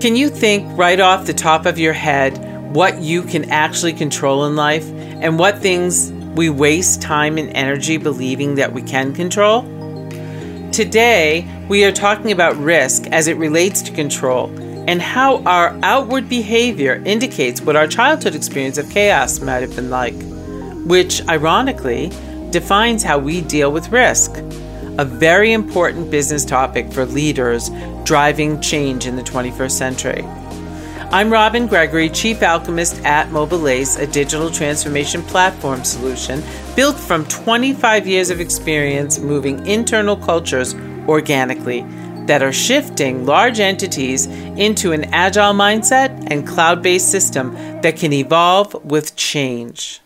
Can you think right off the top of your head what you can actually control in life and what things we waste time and energy believing that we can control? Today, we are talking about risk as it relates to control and how our outward behavior indicates what our childhood experience of chaos might have been like, which, ironically, defines how we deal with risk. A very important business topic for leaders driving change in the 21st century. I'm Robin Gregory, Chief Alchemist at Mobilace, a digital transformation platform solution built from 25 years of experience moving internal cultures organically that are shifting large entities into an agile mindset and cloud based system that can evolve with change.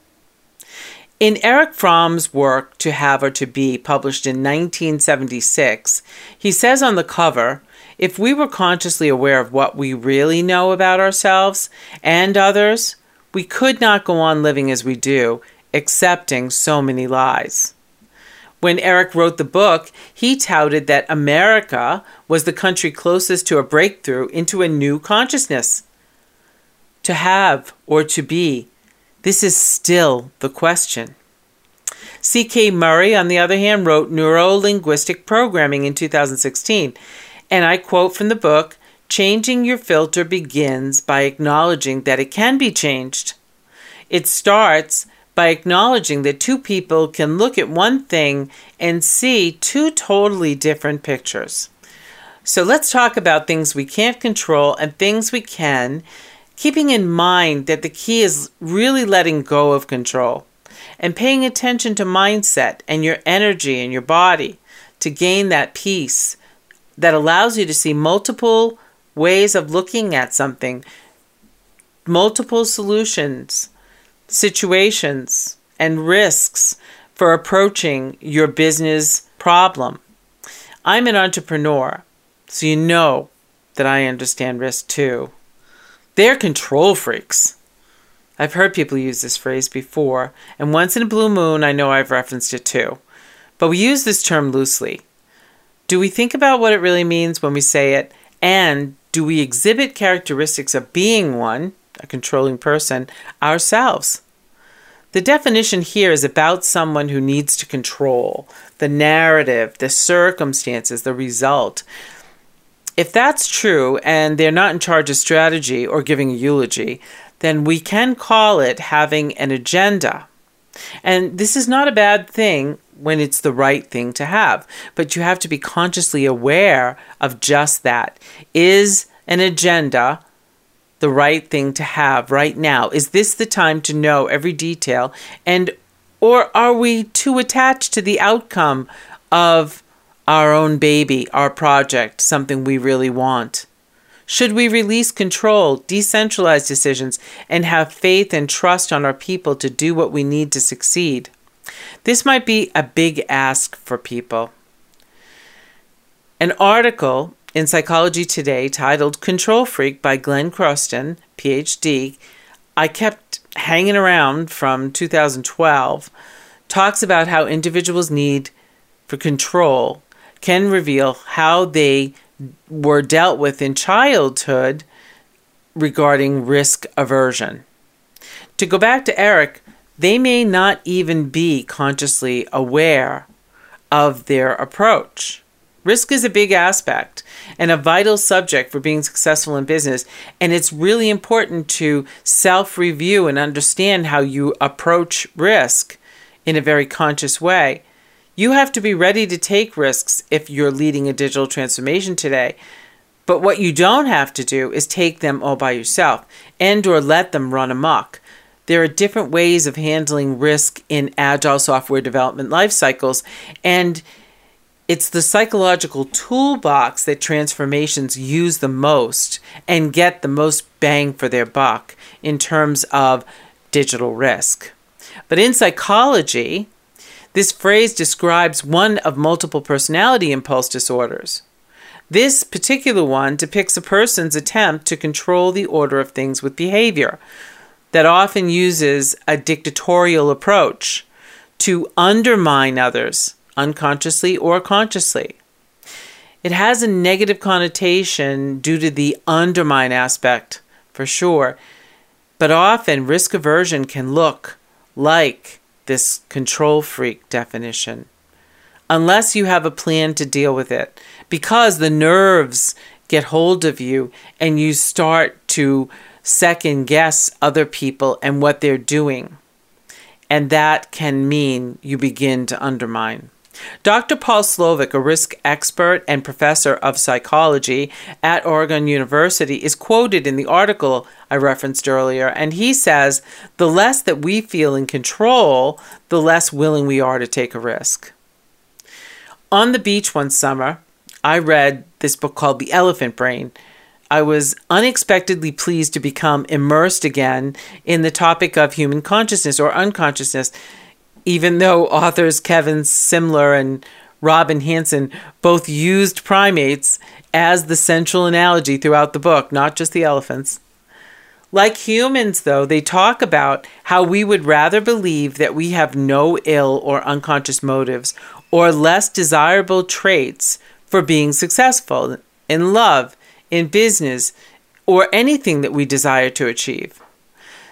In Erich Fromm's work To Have or To Be, published in 1976, he says on the cover if we were consciously aware of what we really know about ourselves and others, we could not go on living as we do, accepting so many lies. When Eric wrote the book, he touted that America was the country closest to a breakthrough into a new consciousness. To have or to be, this is still the question. C.K. Murray, on the other hand, wrote Neuro Linguistic Programming in 2016. And I quote from the book Changing your filter begins by acknowledging that it can be changed. It starts by acknowledging that two people can look at one thing and see two totally different pictures. So let's talk about things we can't control and things we can, keeping in mind that the key is really letting go of control and paying attention to mindset and your energy and your body to gain that peace that allows you to see multiple ways of looking at something, multiple solutions, situations, and risks for approaching your business problem. I'm an entrepreneur, so you know that I understand risk too. They're control freaks. I've heard people use this phrase before, and once in a blue moon, I know I've referenced it too. But we use this term loosely. Do we think about what it really means when we say it? And do we exhibit characteristics of being one, a controlling person, ourselves? The definition here is about someone who needs to control the narrative, the circumstances, the result. If that's true and they're not in charge of strategy or giving a eulogy, then we can call it having an agenda. And this is not a bad thing when it's the right thing to have. But you have to be consciously aware of just that. Is an agenda the right thing to have right now? Is this the time to know every detail? And or are we too attached to the outcome of our own baby, our project, something we really want? Should we release control, decentralize decisions, and have faith and trust on our people to do what we need to succeed? This might be a big ask for people. An article in Psychology Today titled Control Freak by Glenn Croston, PhD, I kept hanging around from 2012, talks about how individuals' need for control can reveal how they were dealt with in childhood regarding risk aversion. To go back to Erich, they may not even be consciously aware of their approach. Risk is a big aspect and a vital subject for being successful in business. And it's really important to self review and understand how you approach risk in a very conscious way. You have to be ready to take risks if you're leading a digital transformation today. But what you don't have to do is take them all by yourself and or let them run amok. There are different ways of handling risk in agile software development life cycles, and it's the psychological toolbox that transformations use the most and get the most bang for their buck in terms of digital risk. But in psychology, this phrase describes one of multiple personality impulse disorders. This particular one depicts a person's attempt to control the order of things with behavior, that often uses a dictatorial approach to undermine others, unconsciously or consciously. It has a negative connotation due to the undermine aspect, for sure. But often, risk aversion can look like this control freak definition. Unless you have a plan to deal with it, because the nerves get hold of you and you start to second guess other people and what they're doing. And that can mean you begin to undermine. Dr. Paul Slovic, a risk expert and professor of psychology at Oregon University, is quoted in the article I referenced earlier, and he says the less that we feel in control, the less willing we are to take a risk. On the beach one summer, I read this book called The Elephant Brain. I was unexpectedly pleased to become immersed again in the topic of human consciousness or unconsciousness even though authors Kevin Simler and Robin Hanson both used primates as the central analogy throughout the book, not just the elephants. Like humans, though, they talk about how we would rather believe that we have no ill or unconscious motives or less desirable traits for being successful in love, in business, or anything that we desire to achieve.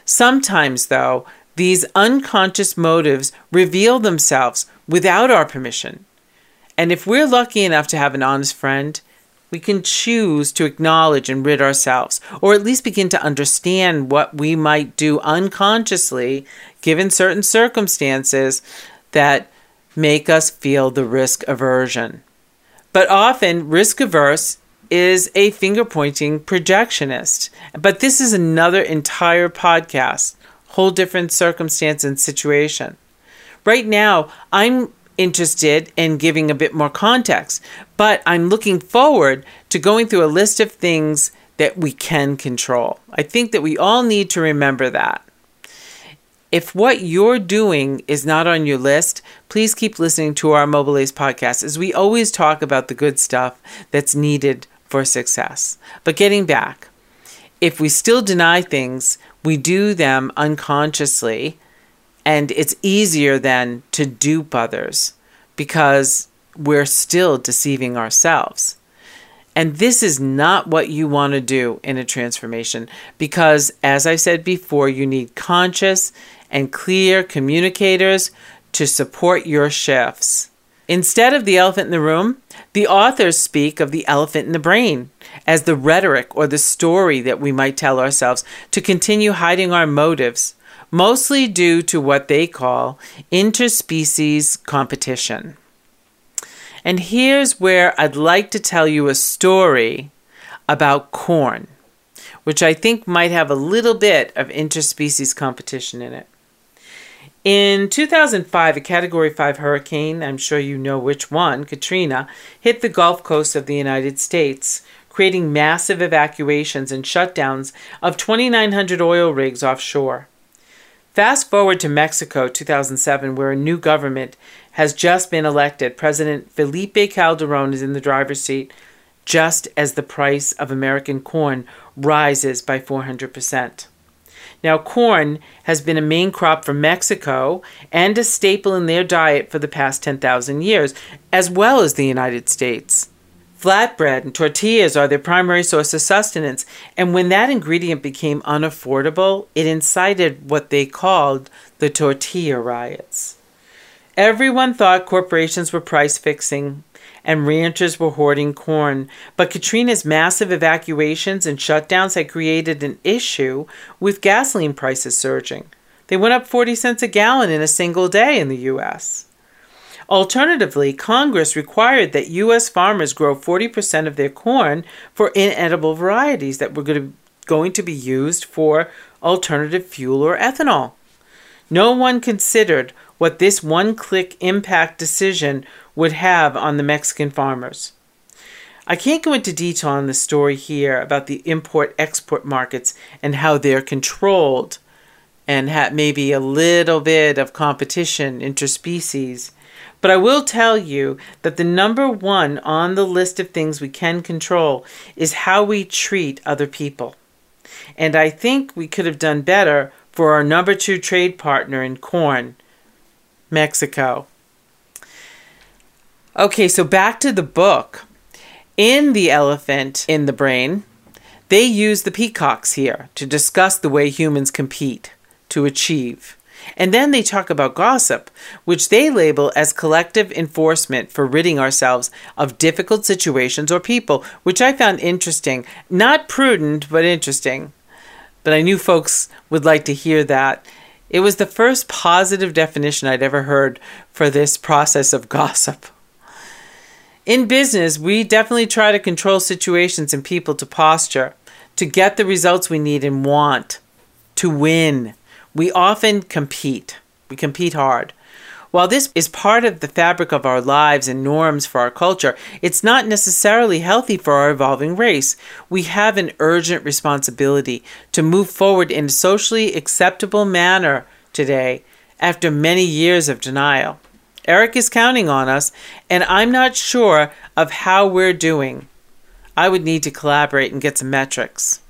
Sometimes, though, these unconscious motives reveal themselves without our permission. And if we're lucky enough to have an honest friend, we can choose to acknowledge and rid ourselves, or at least begin to understand what we might do unconsciously given certain circumstances that make us feel the risk aversion. But often, risk averse is a finger pointing projectionist. But this is another entire podcast whole different circumstance and situation. Right now, I'm interested in giving a bit more context, but I'm looking forward to going through a list of things that we can control. I think that we all need to remember that. If what you're doing is not on your list, please keep listening to our Mobile Ace podcast as we always talk about the good stuff that's needed for success. But getting back, if we still deny things, we do them unconsciously, and it's easier then to dupe others because we're still deceiving ourselves. And this is not what you want to do in a transformation because, as I said before, you need conscious and clear communicators to support your shifts. Instead of the elephant in the room, the authors speak of the elephant in the brain as the rhetoric or the story that we might tell ourselves to continue hiding our motives, mostly due to what they call interspecies competition. And here's where I'd like to tell you a story about corn, which I think might have a little bit of interspecies competition in it. In 2005, a Category 5 hurricane, I'm sure you know which one, Katrina, hit the Gulf Coast of the United States, creating massive evacuations and shutdowns of 2,900 oil rigs offshore. Fast forward to Mexico 2007, where a new government has just been elected. President Felipe Calderon is in the driver's seat, just as the price of American corn rises by 400%. Now, corn has been a main crop for Mexico and a staple in their diet for the past 10,000 years, as well as the United States. Flatbread and tortillas are their primary source of sustenance, and when that ingredient became unaffordable, it incited what they called the tortilla riots. Everyone thought corporations were price fixing and ranchers were hoarding corn. But Katrina's massive evacuations and shutdowns had created an issue with gasoline prices surging. They went up 40 cents a gallon in a single day in the U.S. Alternatively, Congress required that U.S. farmers grow 40% of their corn for inedible varieties that were going to be used for alternative fuel or ethanol. No one considered what this one click impact decision would have on the Mexican farmers. I can't go into detail on the story here about the import export markets and how they're controlled and have maybe a little bit of competition interspecies. But I will tell you that the number one on the list of things we can control is how we treat other people. And I think we could have done better for our number two trade partner in corn, Mexico. Okay, so back to the book. In The Elephant in the Brain, they use the peacocks here to discuss the way humans compete to achieve. And then they talk about gossip, which they label as collective enforcement for ridding ourselves of difficult situations or people, which I found interesting. Not prudent, but interesting. But I knew folks would like to hear that. It was the first positive definition I'd ever heard for this process of gossip. In business, we definitely try to control situations and people to posture, to get the results we need and want, to win. We often compete. We compete hard. While this is part of the fabric of our lives and norms for our culture, it's not necessarily healthy for our evolving race. We have an urgent responsibility to move forward in a socially acceptable manner today after many years of denial. Erich is counting on us, and I'm not sure of how we're doing. I would need to collaborate and get some metrics.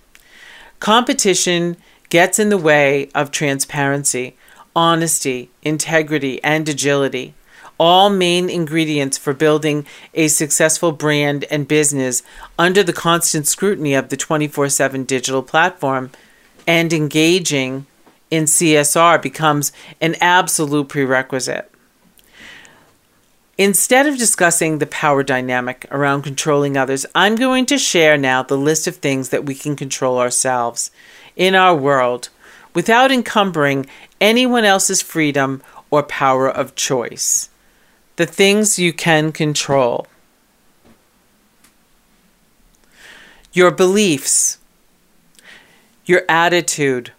Competition gets in the way of transparency, honesty, integrity, and agility. All main ingredients for building a successful brand and business under the constant scrutiny of the 24 7 digital platform and engaging in CSR becomes an absolute prerequisite. Instead of discussing the power dynamic around controlling others, I'm going to share now the list of things that we can control ourselves in our world without encumbering anyone else's freedom or power of choice. The things you can control. Your beliefs, your attitude,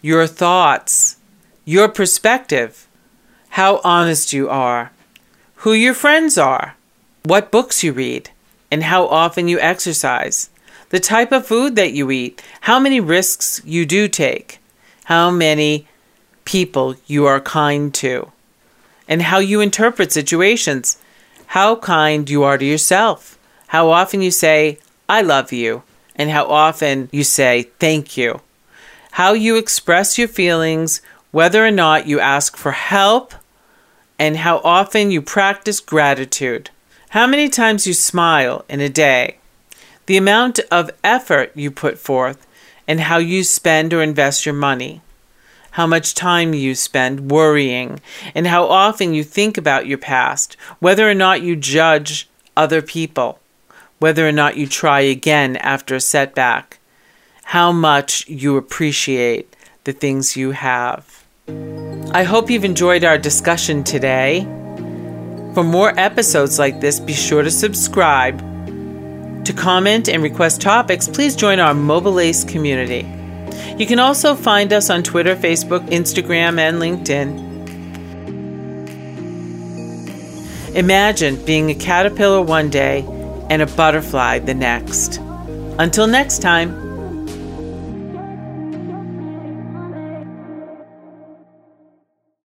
your thoughts, your perspective, how honest you are. Who your friends are, what books you read, and how often you exercise, the type of food that you eat, how many risks you do take, how many people you are kind to, and how you interpret situations, how kind you are to yourself, how often you say, I love you, and how often you say, thank you, how you express your feelings, whether or not you ask for help and how often you practice gratitude, how many times you smile in a day, the amount of effort you put forth, and how you spend or invest your money, how much time you spend worrying, and how often you think about your past, whether or not you judge other people, whether or not you try again after a setback, how much you appreciate the things you have. I hope you've enjoyed our discussion today. For more episodes like this, be sure to subscribe. To comment and request topics, please join our Mobile Ace community. You can also find us on Twitter, Facebook, Instagram, and LinkedIn. Imagine being a caterpillar one day and a butterfly the next. Until next time.